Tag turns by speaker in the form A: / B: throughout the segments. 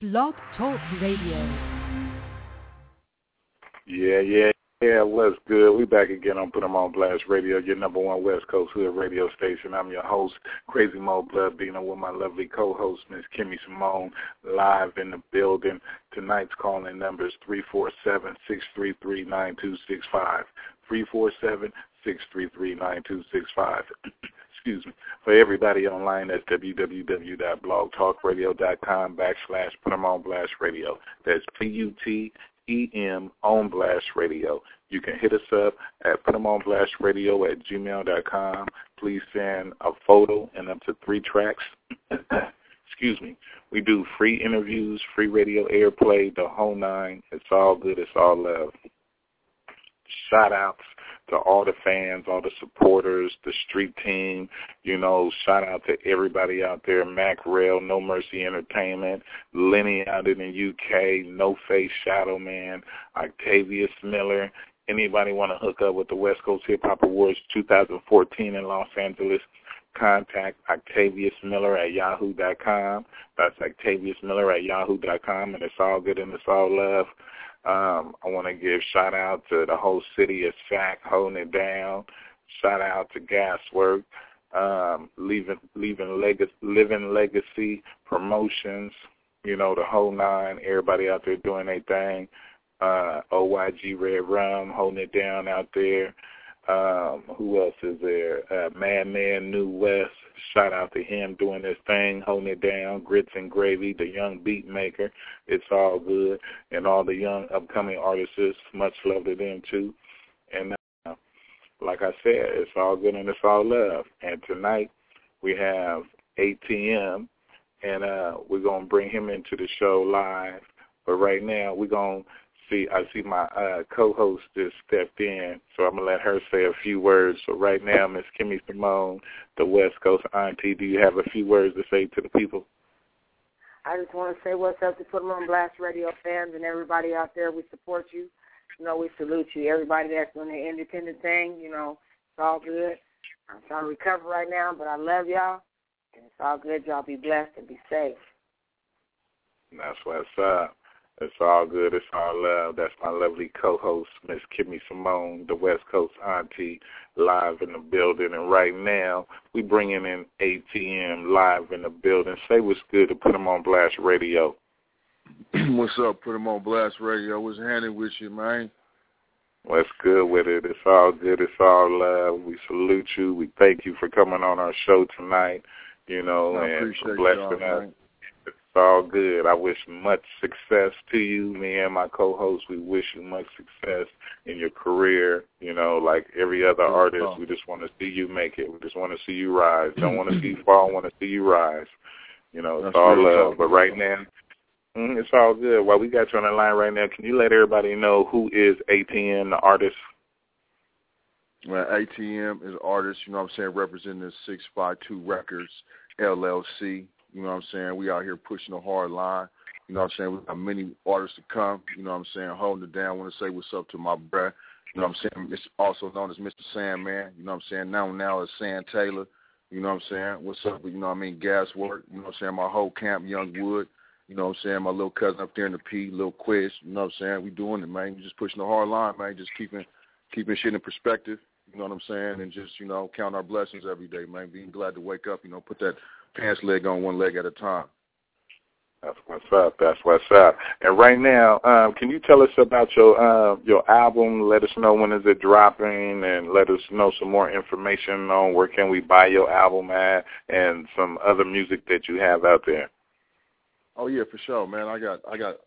A: Blog Talk Radio.
B: Yeah, yeah, yeah. What's good? We back again on Put 'em on Blast Radio, your number one West Coast Hood radio station. I'm your host, Crazy Mo Blood, being with my lovely co-host, Miss Kimmy Simone, live in the building. Tonight's calling number is. Excuse me. For everybody online, that's www.blogtalkradio.com backslash put 'em on blast radio. That's P-U-T-E-M on blast radio. You can hit us up at put 'em on blast radio at gmail.com. Please send a photo and up to three tracks. excuse me. We do free interviews, free radio airplay, the whole nine. It's all good. It's all love. Shout outs to all the fans, all the supporters, the street team. You know, shout out to everybody out there. Mac Rail, No Mercy Entertainment, Lenny out in the UK, No Face Shadow Man, Octavius Miller. Anybody want to hook up with the West Coast Hip Hop Awards 2014 in Los Angeles? Contact Octavius Miller at yahoo.com. That's Octavius Miller at yahoo.com, and it's all good and it's all love. Um, I want to give shout out to the whole city of SAC holding it down. Shout out to Gaswork, um, leaving leaving legacy, living legacy promotions. You know the whole nine. Everybody out there doing their thing. Uh, OYG Red Rum holding it down out there. Um, who else is there? Uh, Madman New West. Shout out to him doing his thing, holding it down. Grits and Gravy, the young beat maker. It's all good. And all the young upcoming artists, much love to them too. And uh, like I said, it's all good and it's all love. And tonight we have ATM, and uh, we're going to bring him into the show live. But right now we're going to see I see my uh, co-host just stepped in, so I'm gonna let her say a few words. So right now, Miss Kimmy Simone, the West Coast auntie, do you have a few words to say to the people?
C: I just want to say what's up to Put 'em on Blast Radio fans and everybody out there. We support you. You know, we salute you. Everybody that's doing the independent thing, you know, it's all good. I'm trying to recover right now, but I love y'all, and it's all good. Y'all be blessed and be safe.
B: That's what's up. It's all good. It's all love. That's my lovely co-host, Miss Kimmy Simone, the West Coast auntie, live in the building. And right now, we bringing in ATM live in the building. Say what's good to put him on Blast Radio.
D: what's up? Put him on Blast Radio. What's happening with you, man?
B: What's good with it? It's all good. It's all love. We salute you. We thank you for coming on our show tonight. You know, and blessing us.
D: man.
B: It's all good. I wish much success to you. Me and my co-host, we wish you much success in your career. You know, like every other
D: Yes,
B: artist, we just want to see you make it. We just want to see you rise. Don't want to see you fall. Want to see you rise. You know, it's
D: That's
B: all love.
D: talk,
B: But right now, mm, it's all good. While we got you on the line right now, can you let everybody know who is ATM, the artist?
D: Well, ATM is artist, you know what I'm saying, representing 652 Records, LLC. You know what I'm saying? We out here pushing a hard line. You know what I'm saying? We got many artists to come. You know what I'm saying? Holding it down. want to say what's up to my bruh. You know what I'm saying? It's also known as Mr. Sandman. You know what I'm saying? Now now as Sand Taylor. You know what I'm saying? What's up you know what I mean, gas work. You know what I'm saying? My whole camp, Young Wood. You know what I'm saying? My little cousin up there in the P, little quiz. You know what I'm saying? We doing it, man. We just pushing a hard line, man. Just keeping keeping shit in perspective. You know what I'm saying? And just, you know, count our blessings every day, man. Being glad to wake up, you know, put that pants leg on one leg at a time.
B: That's what's up. That's what's up. And right now, um, can you tell us about your uh, your album? Let us know when is it dropping, and let us know some more information on where can we buy your album at, and some other music that you have out there.
D: Oh yeah, for sure, man. I got I got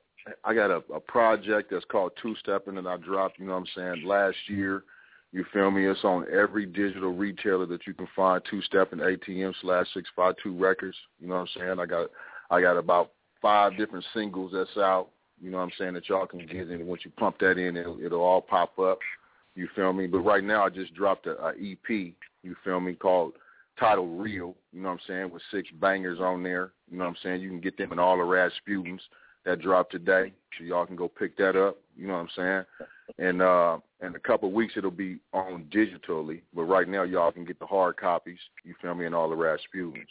D: I got a, a project that's called Two Stepping and I dropped, you know what I'm saying, last year. You feel me? It's on every digital retailer that you can find, Two Step and ATM slash six five two records. You know what I'm saying? I got I got about five different singles that's out, you know what I'm saying, that y'all can get and once you pump that in it'll, it'll all pop up. You feel me? But right now I just dropped a, a EP, you feel me, called Title Real, you know what I'm saying, with six bangers on there. You know what I'm saying? You can get them in all the Rasputins that dropped today. So y'all can go pick that up, you know what I'm saying? And uh in a couple of weeks it'll be on digitally, but right now y'all can get the hard copies, you feel me, in all the Rasputins.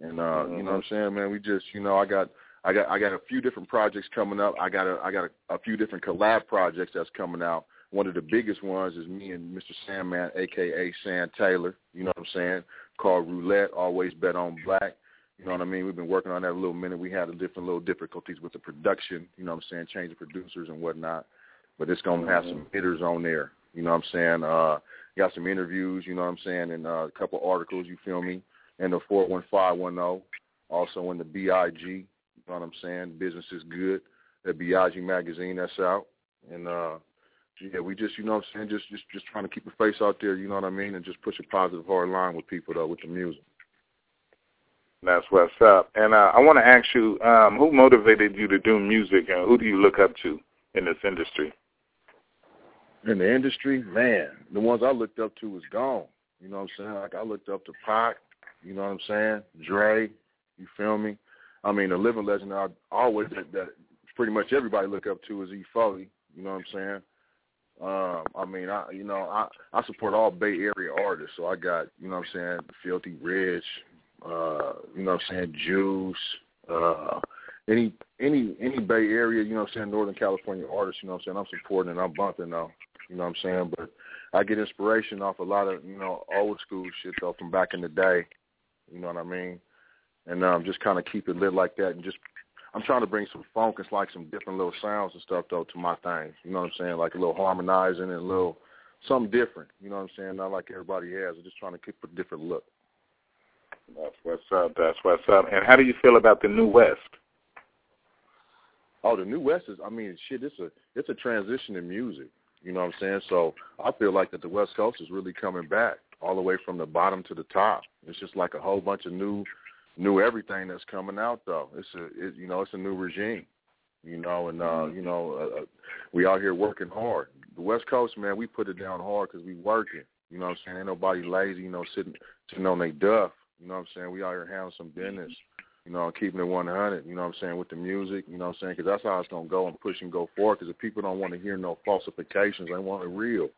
D: And uh, you know what I'm saying, man, we just you know, I got I got I got a few different projects coming up. I got a I got a, a few different collab projects that's coming out. One of the biggest ones is me and Mr. Sandman, aka Sam Taylor. You know what I'm saying? Called Roulette. Always bet on black. You know what I mean? We've been working on that a little minute. We had a different little difficulties with the production. You know what I'm saying? Changing producers and whatnot. But it's gonna have some hitters on there. You know what I'm saying? Uh, got some interviews. You know what I'm saying? And uh, a couple articles. You feel me? And the 41510. Also in the BIG you know what I'm saying? Business is good. That Biagi magazine that's out. And uh yeah, we just you know what I'm saying, just just just trying to keep a face out there, you know what I mean, and just push a positive hard line with people though with the music.
B: That's what's up. And uh, I want to ask you, um, who motivated you to do music, and who do you look up to in this industry?
D: In the industry, man, the ones I looked up to was gone. You know what I'm saying? Like I looked up to Pac, you know what I'm saying? Dre, you feel me? I mean, a living legend I always that, that pretty much everybody look up to is E. Foley. You know what I'm saying? Um, I mean, I you know I I support all Bay Area artists, so I got you know what I'm saying Filthy Rich, uh, you know what I'm saying Juice, uh, any any any Bay Area, you know what I'm saying Northern California artists, you know what I'm saying I'm supporting and I'm bumping though, you know what I'm saying. But I get inspiration off a lot of you know old school shit though from back in the day, you know what I mean and um, just kind of keep it lit like that, and just I'm trying to bring some funk and like some different little sounds and stuff though to my thing. You know what I'm saying? Like a little harmonizing and a little something different. You know what I'm saying? Not like everybody has. I'm just trying to keep a different look.
B: That's what's up. That's what's up. And how do you feel about the New West?
D: Oh, the New West is. I mean, shit. It's a it's a transition in music. You know what I'm saying? So I feel like that the West Coast is really coming back all the way from the bottom to the top. It's just like a whole bunch of new new everything that's coming out though. It's a it, you know it's a new regime, you know, and uh, you know uh, uh, we out here working hard. The West Coast man, we put it down hard because we working. You know what I'm saying? Ain't nobody lazy, you know, sitting sitting on their duff. You know what I'm saying? We out here handling some mm-hmm. business. You know, keeping it 100. You know what I'm saying with the music. You know what I'm saying? Because that's how it's gonna go and push and go forward. Because if people don't want to hear no falsifications, they want it real.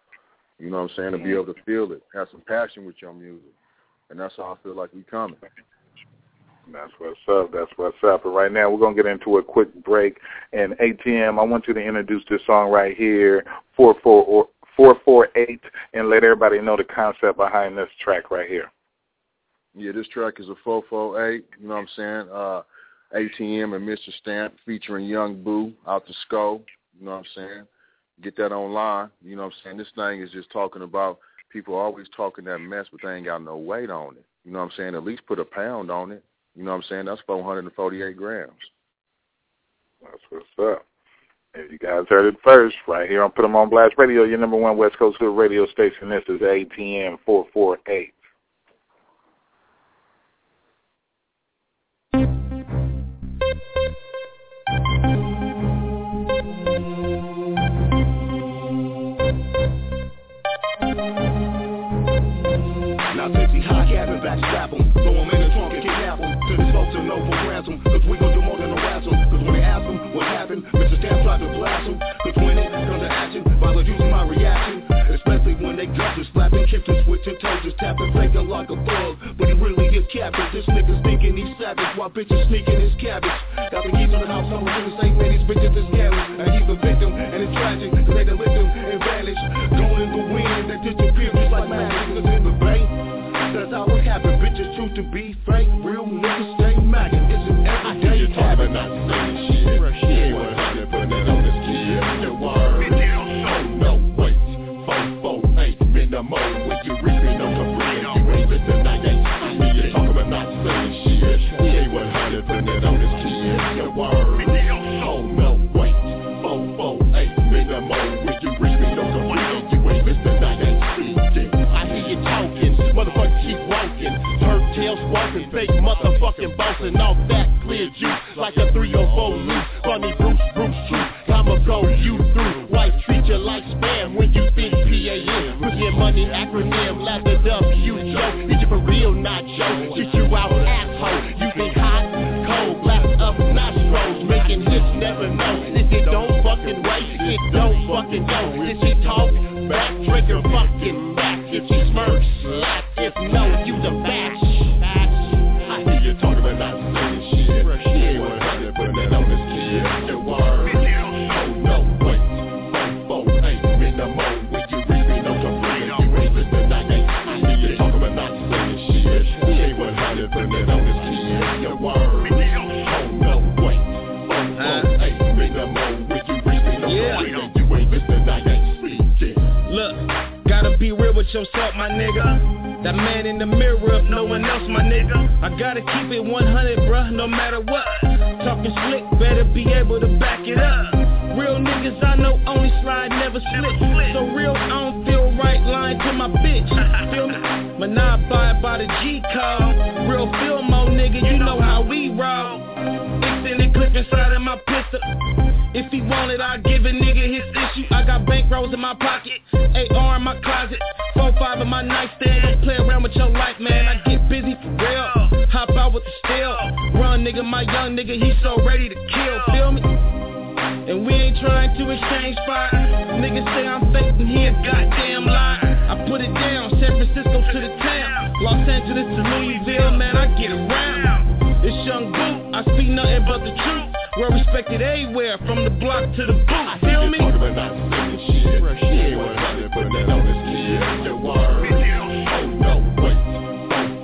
D: You know what I'm saying? To be able to feel it, have some passion with your music, and that's how I feel like we coming.
B: That's what's up. That's what's up. But right now, we're going to get into a quick break. And ATM, I want you to introduce this song right here, 448, and let everybody know the concept behind this track right here.
D: Yeah, this track is a 448. You know what I'm saying? Uh, ATM and Mr. Stamp featuring Young Boo out the skull. You know what I'm saying? Get that online. You know what I'm saying? This thing is just talking about people always talking that mess, but they ain't got no weight on it. You know what I'm saying? At least put a pound on it. You know what I'm saying? That's 448 grams.
B: That's what's up. And you guys heard it first right here on Put 'em on Blast Radio, your number one West Coast Hood radio station. This is ATM 448.
E: He hot cabin back strap him, throw him in the trunk and kidnap him. To this folks to know for ransom, cause we gon' do more than harass him. Cause when they ask him what happened, Mr. Stamp tried to blast him. Cause when it comes to action, violence using my reaction. Especially when they got you slapping, kicked and switching toes, just tapping, faking like a thug. But he really is cabbage. This nigga's thinking he's savage, while bitches sneaking his cabbage. Choose to be fake, real niggas stay macking. It's an everyday habit.
F: Acronym, lather up, bitch.
G: Feel me? I abide by the G code. Real feel mo nigga, you know how we roll. Extended clip inside of my pistol. If he want it, I'll give a nigga his issue. I got bankrolls in my pocket, AR in my closet, 4-5 in my nightstand. Don't play around with your life, man. I get busy for real. Hop out with the steel. Run, nigga, my young nigga, he so ready to kill. Feel me? And we ain't trying to exchange fire. Niggas say I'm fake and he a goddamn lie. Put it down, San Francisco to the town. Los Angeles to Louisville, man, I get around. It's Young Boot, I speak nothing but the truth. Well respected everywhere, from the block to the booth. Feel me?
F: Talking about saying shit. She ain't 100, put that on this kid. Your word. Oh no, wait.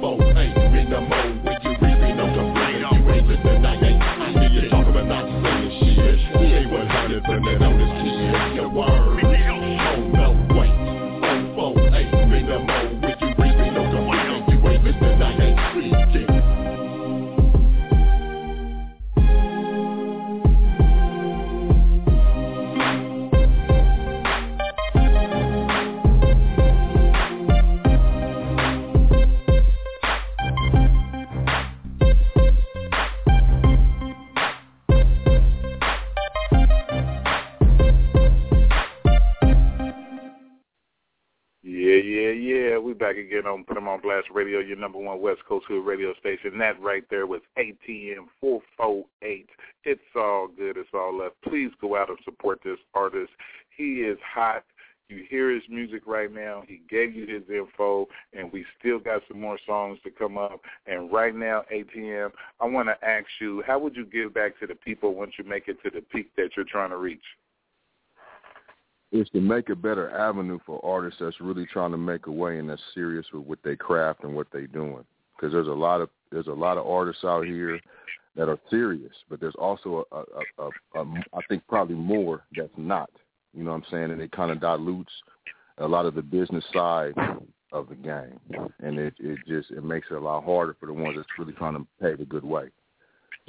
F: Four, four, eight, in the mode with you reaping on the brain. You ain't listening, I ain't you talking about saying shit. She ain't 100, put that on this kid. Your word. On
B: Blast Radio, your number one West Coast Hood radio station. That right there was ATM 448. It's all good. It's all left. Please go out and support this artist. He is hot. You hear his music right now. He gave you his info, and we still got some more songs to come up. And right now, ATM, I want to ask you, how would you give back to the people once you make it to the peak that you're trying to reach?
D: Is to make a better avenue for artists that's really trying to make a way and that's serious with what they craft and what they're doing. Because there's a lot of there's a lot of artists out here that are serious, but there's also a, a, a, a, a I think probably more that's not. You know what I'm saying? And it kind of dilutes a lot of the business side of the game, and it it just it makes it a lot harder for the ones that's really trying to pave a good way.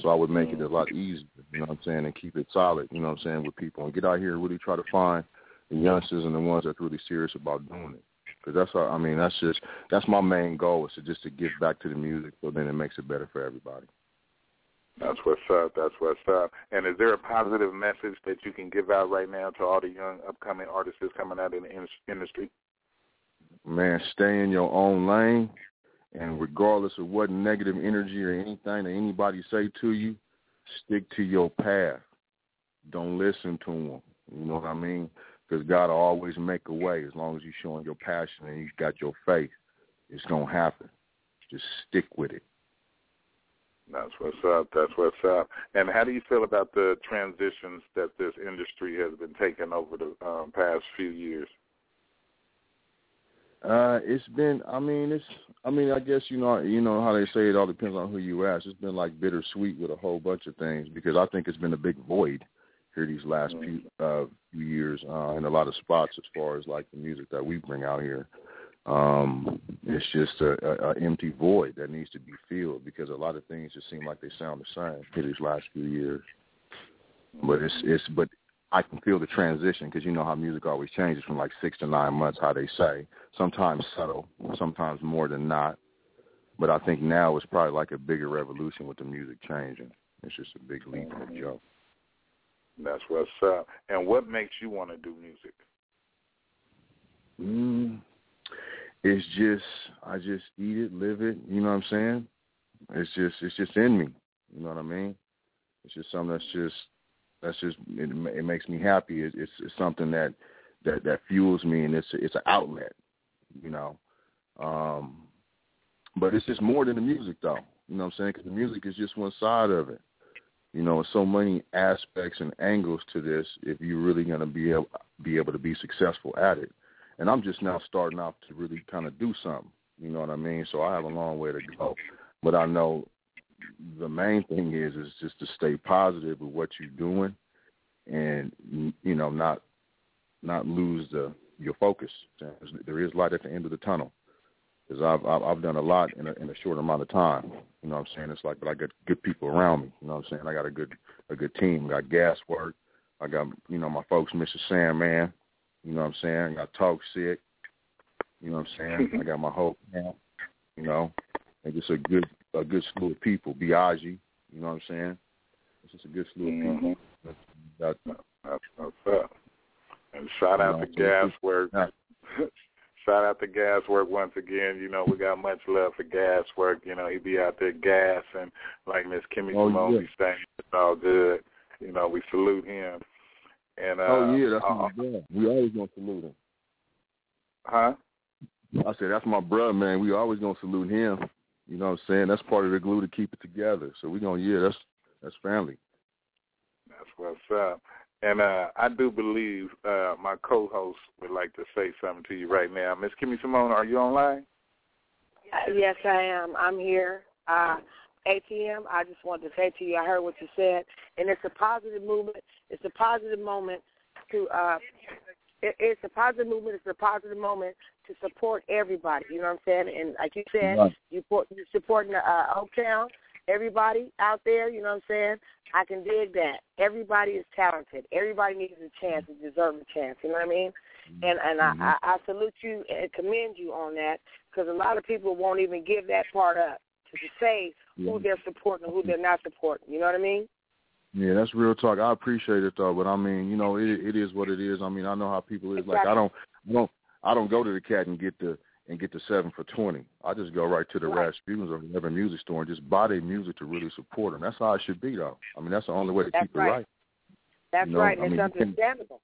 D: So I would make it a lot easier, you know what I'm saying, and keep it solid, you know what I'm saying, with people and get out here and really try to find the youngsters and the ones that's really serious about doing it. Because that's how, I mean, that's just that's my main goal is to just to give back to the music, so then it makes it better for everybody.
B: That's what's up. That's what's up. And is there a positive message that you can give out right now to all the young upcoming artists that's coming out in the in- industry?
D: Man, stay in your own lane, and regardless of what negative energy or anything that anybody say to you, stick to your path. Don't listen to them. You know what I mean? Because God will always make a way as long as you're showing your passion and you got your faith. It's gonna happen. Just stick with it.
B: That's what's up. That's what's up. And how do you feel about the transitions that this industry has been taking over the um, past few years?
D: Uh, it's been. I mean, it's. I mean, I guess you know. You know how they say it all depends on who you ask. It's been like bittersweet with a whole bunch of things because I think it's been a big void here these last few uh, years uh, in a lot of spots as far as like the music that we bring out here. Um, it's just a, a, a empty void that needs to be filled because a lot of things just seem like they sound the same here these last few years. But it's it's but I can feel the transition because you know how music always changes from like six to nine months, how they say. Sometimes subtle, sometimes more than not. But I think now it's probably like a bigger revolution with the music changing. It's just a big leap and jump.
B: That's what's up. And what makes you want to do music?
D: Mm, it's just I just eat it, live it. You know what I'm saying? It's just it's just in me. You know what I mean? It's just something that's just that's just it, it makes me happy. It, it's, it's something that that that fuels me, and it's it's an outlet. You know, um, but it's just more than the music, though. You know what I'm saying? Because the music is just one side of it. You know, so many aspects and angles to this. If you're really going to be able be able to be successful at it, and I'm just now starting off to really kind of do something. You know what I mean? So I have a long way to go, but I know the main thing is is just to stay positive with what you're doing, and you know not not lose the your focus. There is light at the end of the tunnel. Because I've, I've I've done a lot in a in a short amount of time. You know what I'm saying? It's like, but I got good people around me. You know what I'm saying? I got a good a good team. I got gas work. I got you know my folks, Mr. Sandman. You know what I'm saying? I got Talk Sick. You know what I'm saying? I got my whole camp. You know, and just a good a good slew of people. Biagi. You know what I'm saying? It's just a good slew of people.
B: Mm-hmm. That's, that's, that's up. And shout out to Gaswork. shout out to Gaswork once again. You know, we got much love for Gaswork. You know, he be out there gas and like Miss Kimmy
D: oh,
B: Simone
D: yeah.
B: be saying, it's all good. You know, we salute him. And uh,
D: oh yeah, that's
B: uh,
D: my brother. We always gonna salute him.
B: Huh?
D: I said that's my brother, man. We always gonna salute him. You know what I'm saying? That's part of the glue to keep it together. So we gonna yeah, that's that's family.
B: That's what's up. And uh, I do believe uh, my co-host would like to say something to you right now. Miss Kimmy Simone, are you online?
C: Yes, I am. I'm here. Uh, ATM, I just wanted to say to you, I heard what you said, and it's a positive movement. It's a positive moment to, uh, it, it's a positive movement. It's a positive moment to support everybody. You know what I'm saying? And like you said,
D: Right.
C: you put, you're supporting uh, Oaktown, everybody out there. You know what I'm saying? I can dig that. Everybody is talented. Everybody needs a chance and deserves a chance. You know what I mean? And and
D: Mhm.
C: I, I, salute you and commend you on that because a lot of people won't even give that part up to say who they're supporting and who they're not supporting. You know what I mean?
D: Yeah, that's real talk. I appreciate it though, but I mean, you know, it it is what it is. I mean, I know how people is. Like I don't, I don't, I don't go to the cat and get the and get the seven for twenty. I just go right to the
C: Right.
D: Rasputin's or whatever music store and just buy their music to really support them. That's how it should be though. I mean, that's the only way to
C: That's
D: keep it
C: right.
D: right.
C: That's
D: You know,
C: right.
D: I mean,
C: it's understandable.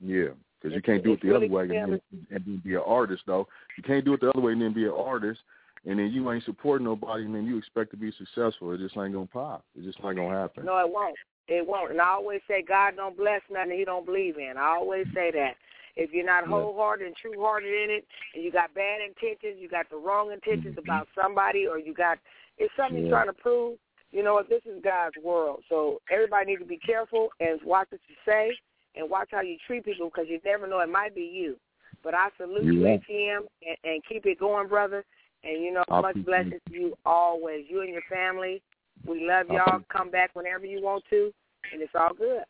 D: Yeah, because you can't do it the other way and then, and then be an artist though. You can't do it the other way and then be an artist, and then you ain't supporting nobody, and then you expect to be successful. It just ain't gonna pop. It just ain't gonna happen.
C: No, it won't. It won't. And I always say God don't bless nothing he don't believe in. I always say that. If you're not wholehearted and true hearted in it, and you got bad intentions, you got the wrong intentions
D: Mhm.
C: about somebody, or you got it's something
D: Yeah.
C: you're trying to prove. You know what? This is God's world, so everybody needs to be careful and watch what you say and watch how you treat people because you never know it might be you. But I salute
D: You.
C: ATM, and, and keep it going, brother. And you know,
D: I
C: much blessings to you always. You and your family. We love y'all. Come back whenever you want to, and it's all good.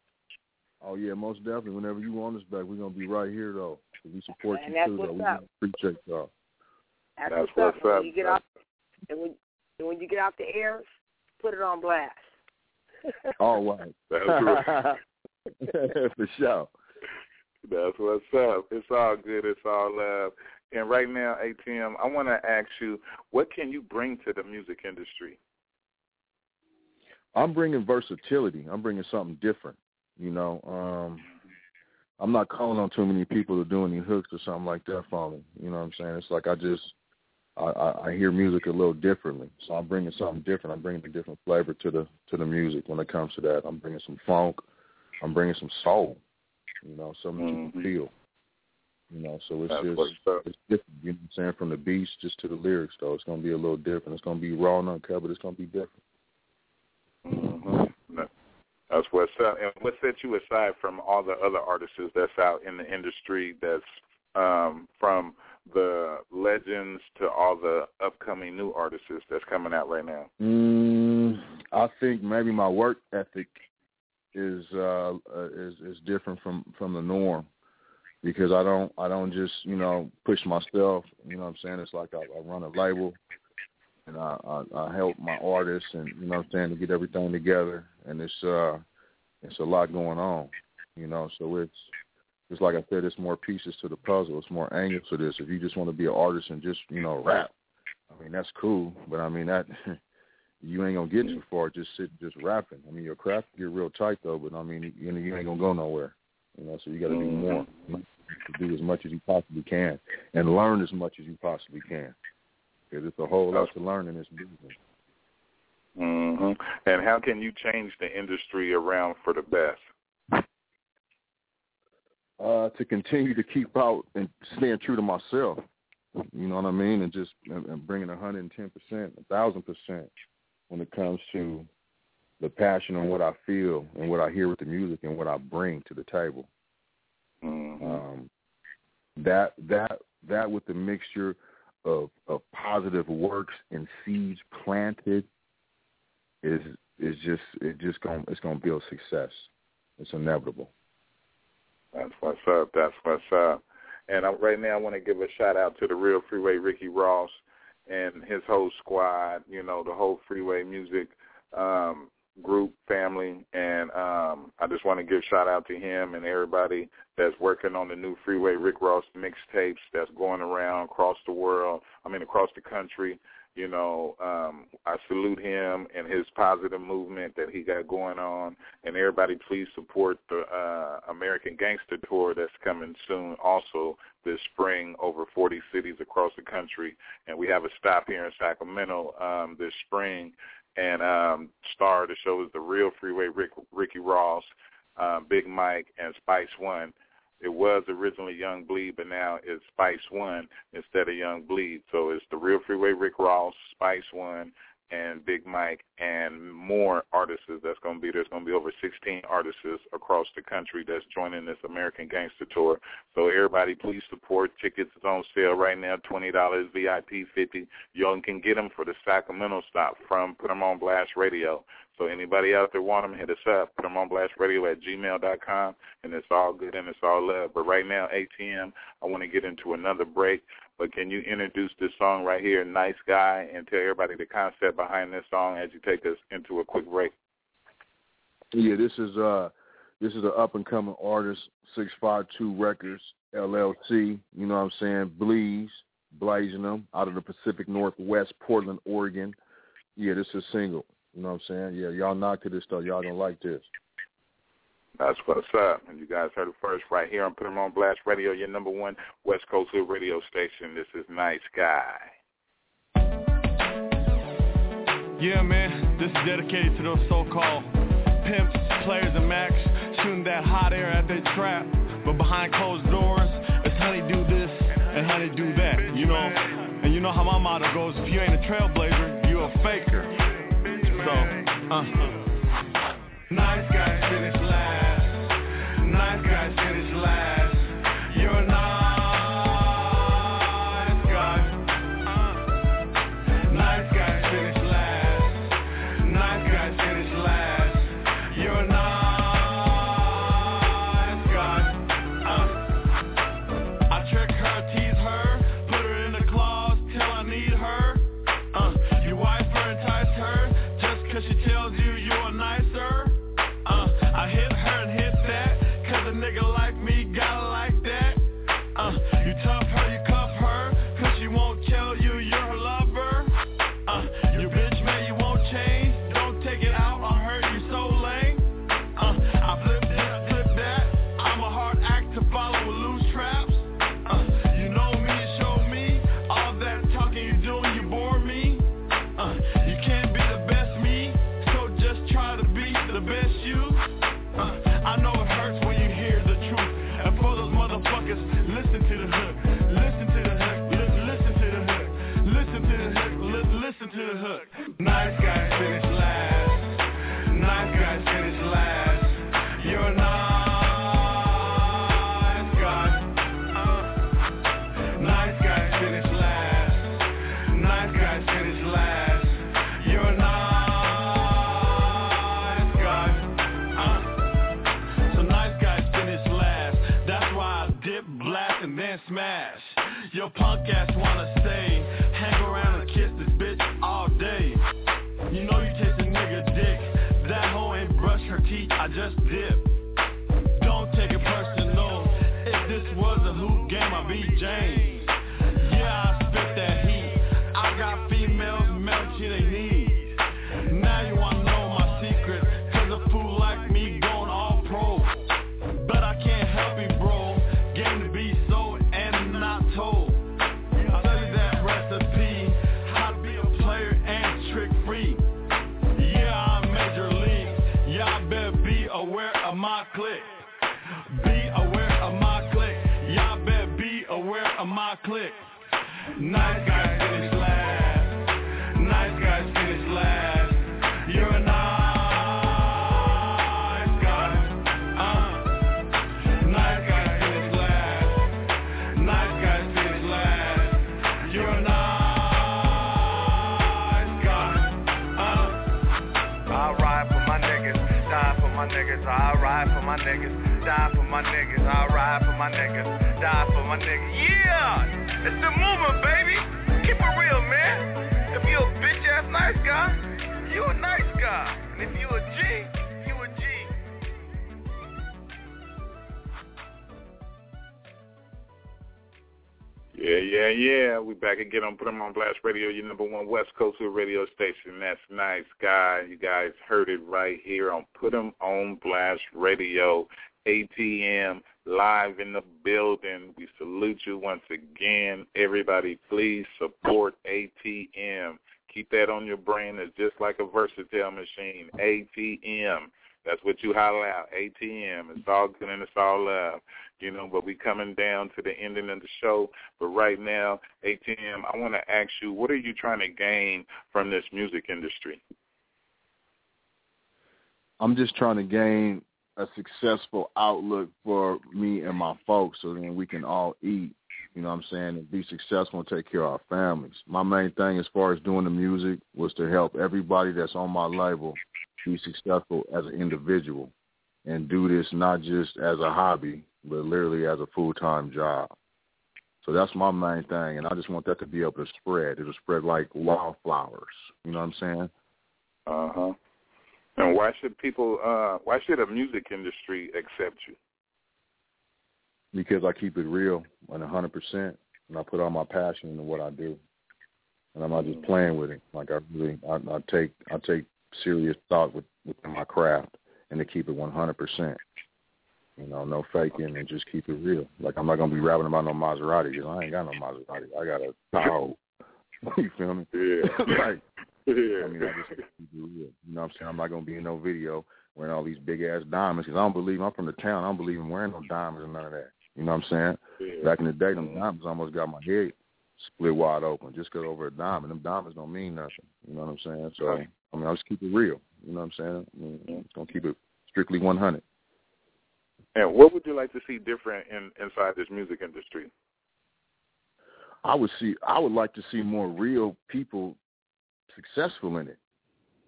D: Oh yeah, most definitely. Whenever you want us back, we're gonna be right here though. We support
C: And
D: you
C: that's
D: too though.
C: what's
D: We
C: up.
D: appreciate y'all.
C: That's,
B: That's
C: what's,
B: what's
C: up. And
B: up.
C: When you get off, and when and when you get off the air, put it on blast.
D: All right.
B: That's right.
D: For sure.
B: That's what's up. It's all good. It's all love. And right now, ATM, I want to ask you, what can you bring to the music industry?
D: I'm bringing versatility. I'm bringing something different. You know, um, I'm not calling on too many people to do any hooks or something like that for me. You know what I'm saying? It's like I just I, I, I hear music a little differently, so I'm bringing something different. I'm bringing a different flavor to the to the music when it comes to that. I'm bringing some funk. I'm bringing some soul. You know, something that you can feel. You know, so it's
B: That's
D: just it's different. You know what I'm saying? From the beats just to the lyrics, though, it's gonna be a little different. It's gonna be raw and but it's gonna be different.
B: hmm That's what's up. And what sets you aside from all the other artists that's out in the industry that's um, from the legends to all the upcoming new artists that's coming out right now?
D: Mm, I think maybe my work ethic is uh, uh is is different from from the norm because I don't I don't just you know push myself. You know what I'm saying? It's like I, I run a label and I, I I help my artists and you know what I'm saying to get everything together and it's uh it's a lot going on. You know, so it's it's like I said, it's more pieces to the puzzle. It's more angles to this. If you just want to be an artist and just you know rap, I mean that's cool, but I mean that you ain't gonna get too far just sitting just rapping. I mean your craft get real tight though, but I mean you, you ain't gonna go nowhere. You know, so you got to do
B: Mhm.
D: more. To do as much as you possibly can and learn as much as you possibly can. Because it's a whole lot to learn in this business.
B: hmm And how can you change the industry around for the best?
D: uh, to continue to keep out and staying true to myself. You know what I mean, and just and, bringing a hundred and ten percent, a thousand percent when it comes to the passion on what I feel and what I hear with the music and what I bring to the table.
B: hmm
D: Um, that that that with the mixture of of positive works and seeds planted is is just it just going it's to build success. It's inevitable.
B: That's what's up. That's what's up. And I, right now, I want to give a shout out to the Real Freeway Ricky Ross and his whole squad. You know, the whole Freeway Music um, group family, and um, I just want to give shout out to him and everybody that's working on the new Freeway Rick Ross mixtapes that's going around across the world. I mean, across the country. You know, um, I salute him and his positive movement that he got going on. And everybody, please support the uh, American Gangster Tour that's coming soon. Also this spring, over 40 cities across the country, and we have a stop here in Sacramento um, this spring. And um, star of the show is the real Freeway Rick, Ricky Ross, uh, Big Mike, and Spice One it was originally Young Bleed, but now it's Spice One instead of Young Bleed. So it's the Real Freeway Rick Ross, Spice One, and Big Mike, and more artists that's going to be. There's going to be over 16 artists across the country that's joining this American Gangster Tour. So everybody, please support. Tickets is on sale right now, twenty dollars, VIP fifty. Y'all can get them for the Sacramento stop from Put 'em on Blast Radio. So anybody out there want them, hit us up. Put them on Blast Radio at gmail.com, and it's all good and it's all love. But right now, ATM, I want to get into another break. But can you introduce this song right here, Nice Guy, and tell everybody the concept behind this song as you take us into a quick break?
D: Yeah, this is uh this is an up and coming artist, six five two records, LLC, you know what I'm saying, Bleeze, blazing them out of the Pacific Northwest, Portland, Oregon. Yeah, this is a single. You know what I'm saying? Yeah, y'all knock to this stuff. Y'all don't like this.
B: That's what's up. And you guys heard it first right here on Put 'em on Blast Radio, your number one West Coast Hood radio station. This is Nice Guy.
H: Yeah, man, this is dedicated to those so-called pimps, players, and max shooting that hot air at their trap. But behind closed doors, it's honey do this and honey do that, you know? And you know how my motto goes, if you ain't a trailblazer, you a faker. So, uh. Nice guys finish
I: niggas. I ride for my niggas. Die for my niggas. I ride for my niggas. Die for my niggas. Yeah! It's the movement, baby. Keep it real, man. If you a bitch ass nice guy, you a nice guy. And if you a G,
B: Yeah, yeah, yeah. We back again on Put 'em on Blast Radio, your number one West Coast radio station. That's nice, guy. You guys heard it right here on Put 'em on Blast Radio. ATM live in the building. We salute you once again. Everybody, please support ATM. Keep that on your brain. It's just like a versatile machine. ATM. That's what you holler out. ATM. It's all good and it's all love you know, but we coming down to the ending of the show. But right now, ATM, I want to ask you, what are you trying to gain from this music industry?
D: I'm just trying to gain a successful outlook for me and my folks so then we can all eat, you know what I'm saying, and be successful and take care of our families. My main thing as far as doing the music was to help everybody that's on my label be successful as an individual and do this not just as a hobby, but literally as a full-time job. So that's my main thing, and I just want that to be able to spread. It'll spread like wildflowers. You know what I'm saying?
B: Uh huh. And why should people? uh Why should a music industry accept you?
D: Because I keep it real and hundred percent, and I put all my passion into what I do, and I'm not just playing with it. Like I really, I, I take, I take serious thought with within my craft, and to keep it one hundred percent. You know, no faking and just keep it real. Like I'm not gonna be rapping about no Maserati because I ain't got no Maserati. I got a Tahoe. you feel me?
B: Yeah.
D: like,
B: yeah.
D: I mean, I just keep it real. You know what I'm saying? I'm not gonna be in no video wearing all these big ass diamonds because I don't believe I'm from the town. I don't believe in wearing no diamonds and none of that. You know what I'm saying?
B: Yeah.
D: Back in the day, them diamonds almost got my head split wide open just 'cause over a diamond. Them diamonds don't mean nothing. You know what I'm saying? So I mean, I just keep it real. You know what I'm saying? I mean, I'm just gonna keep it strictly 100.
B: And what would you like to see different in inside this music industry?
D: I would see. I would like to see more real people successful in it,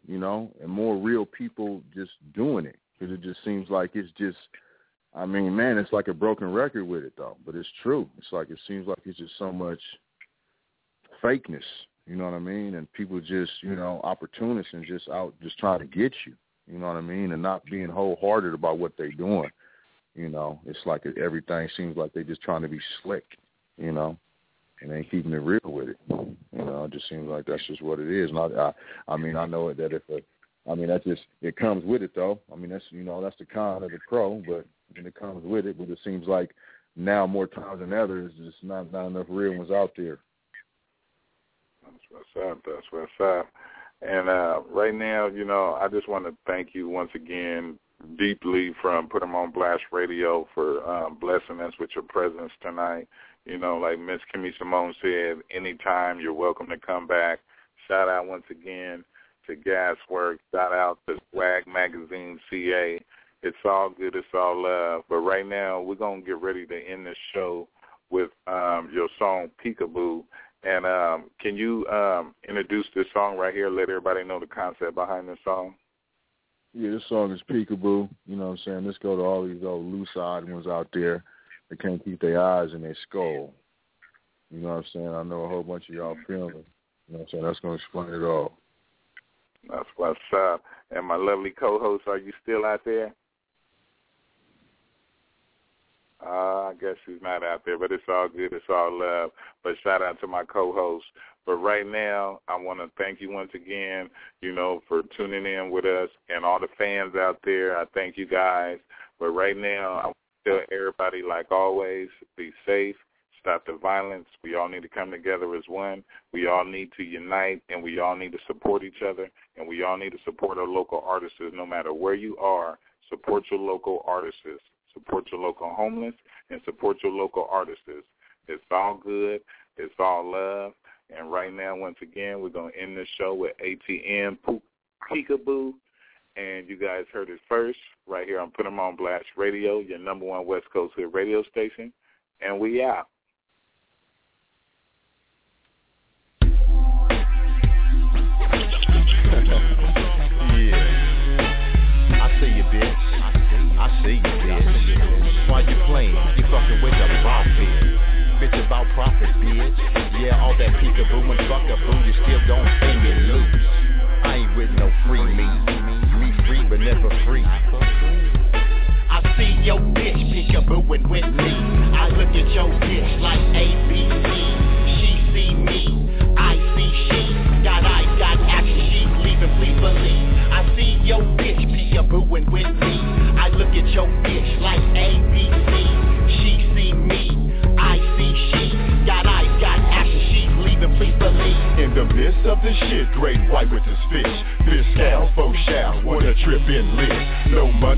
D: you know, and more real people just doing it because it just seems like it's just. I mean, man, it's like a broken record with it though, but it's true. It's like it seems like it's just so much fakeness. You know what I mean? And people just, you know, opportunists and just out just trying to get you. You know what I mean? And not being wholehearted about what they're doing. You know, it's like everything seems like they're just trying to be slick, you know, and ain't keeping it real with it. You know, it just seems like that's just what it is. And I, I, I mean, I know that if a, I mean, that just it comes with it though. I mean, that's you know that's the con of the pro, but and it comes with it. But it seems like now more times than ever, there's just not not enough real ones out there.
B: What's up. That's what's up. And uh, right now, you know, I just want to thank you once again deeply from Put 'em on Blast Radio for um, blessing us with your presence tonight. You know, like Miss Kimmy Simone said, anytime you're welcome to come back. Shout out once again to Gaswork. Shout out to Swag Magazine CA. It's all good. It's all love. But right now, we're going to get ready to end the show with um, your song Peekaboo. And um, can you um, introduce this song right here? Let everybody know the concept behind this song.
D: Yeah, this song is Peekaboo. You know what I'm saying? Let's go to all these old loose-eyed ones out there that can't keep their eyes in their skull. You know what I'm saying? I know a whole bunch of y'all feeling. You know what I'm saying? That's going to explain it all.
B: That's what's up. And my lovely co-host, are you still out there? Uh, I guess she's not out there, but it's all good. It's all love. But shout out to my co-host. But right now, I want to thank you once again, you know, for tuning in with us and all the fans out there. I thank you guys. But right now, I want to tell everybody, like always, be safe, stop the violence. We all need to come together as one. We all need to unite, and we all need to support each other, and we all need to support our local artists no matter where you are. Support your local artists support your local homeless, and support your local artists. It's all good. It's all love. And right now, once again, we're going to end this show with ATM Peekaboo. And you guys heard it first right here on Put 'em on Blast Radio, your number one West Coast hit radio station. And we out.
F: yeah. I see you, bitch why you playing. You fucking with the boss here. Bitch about profits, bitch. Yeah, all that peekaboo and buckaboo, you still don't pay me loose. I ain't with no free me. Me free but never free. I see your
J: great white with his fish. Fish scales, faux shouts, what a trip in lit.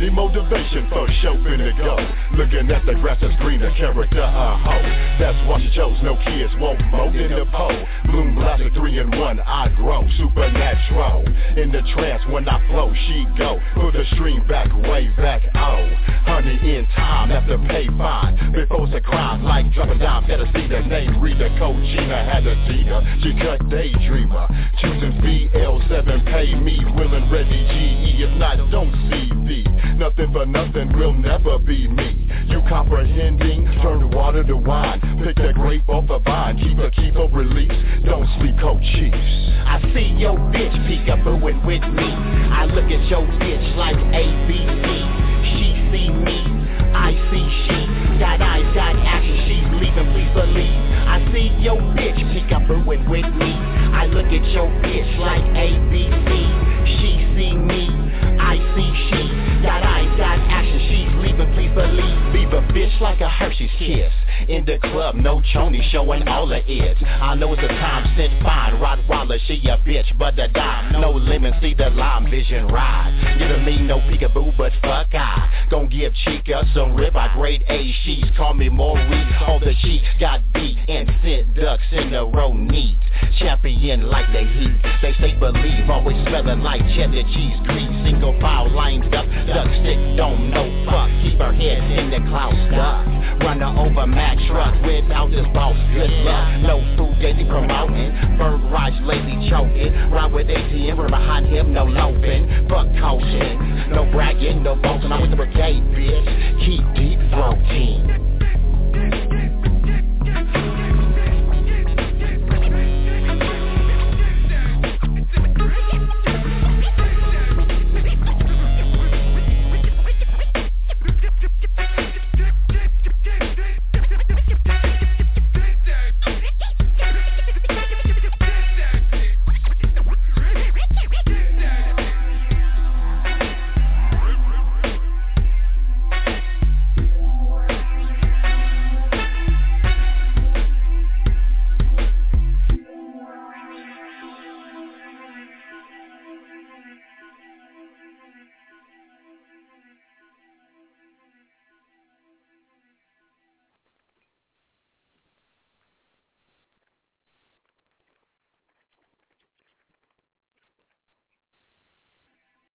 J: Money motivation for show finna go. Looking at the grass that's green, the character a hoe. That's why she chose no kids, won't mow in the pole. Bloom blasted three in one, I grow supernatural. In the trance when I flow, she go. Put the stream back, way back, oh. Honey in time, to pay fine. Before a crime, like dropping down, better see the name. Rita Cochina had a Dina. She cut daydreamer. Choosing BL7, pay me, willing, ready, GE. If not, don't see CV. Nothing for nothing will never be me. You comprehending? Turn the water to wine. Pick that grape off a vine. Keep a keep of release. Don't speak cold chiefs.
F: I see your bitch peekabooing with me. I look at your bitch like ABC. She see me. I see she. Got eyes, got action. She's leaving, please believe. I see your bitch peekabooing with me. I look at your bitch like ABC. She see me. I. Got eyes, got action. She's leaving, please believe. Leave a bitch like a Hershey's kiss. In the club, no chony showing all of it. I know it's a time spent fine. Rottweiler, she a bitch, but the dime. No lemon, see the lime vision ride. Giving me no peekaboo, but fuck I. Gon' give Chica some rib. I grade A. She's call me Maurice. All the she got beat and sent ducks in a row neat. Champion like the heat. They say believe, always smelling like cheddar cheese grease single file lined up. Duck stick, don't know fuck. Keep her head in the clouds, duck. Run her over mad truck without this boss. Good luck. No food daisy promoting. Bird Raj lately choking. Ride with ATM, we're behind him, no loping. Fuck caution. No bragging, no boasting. I'm with the brigade, bitch. Keep deep floating.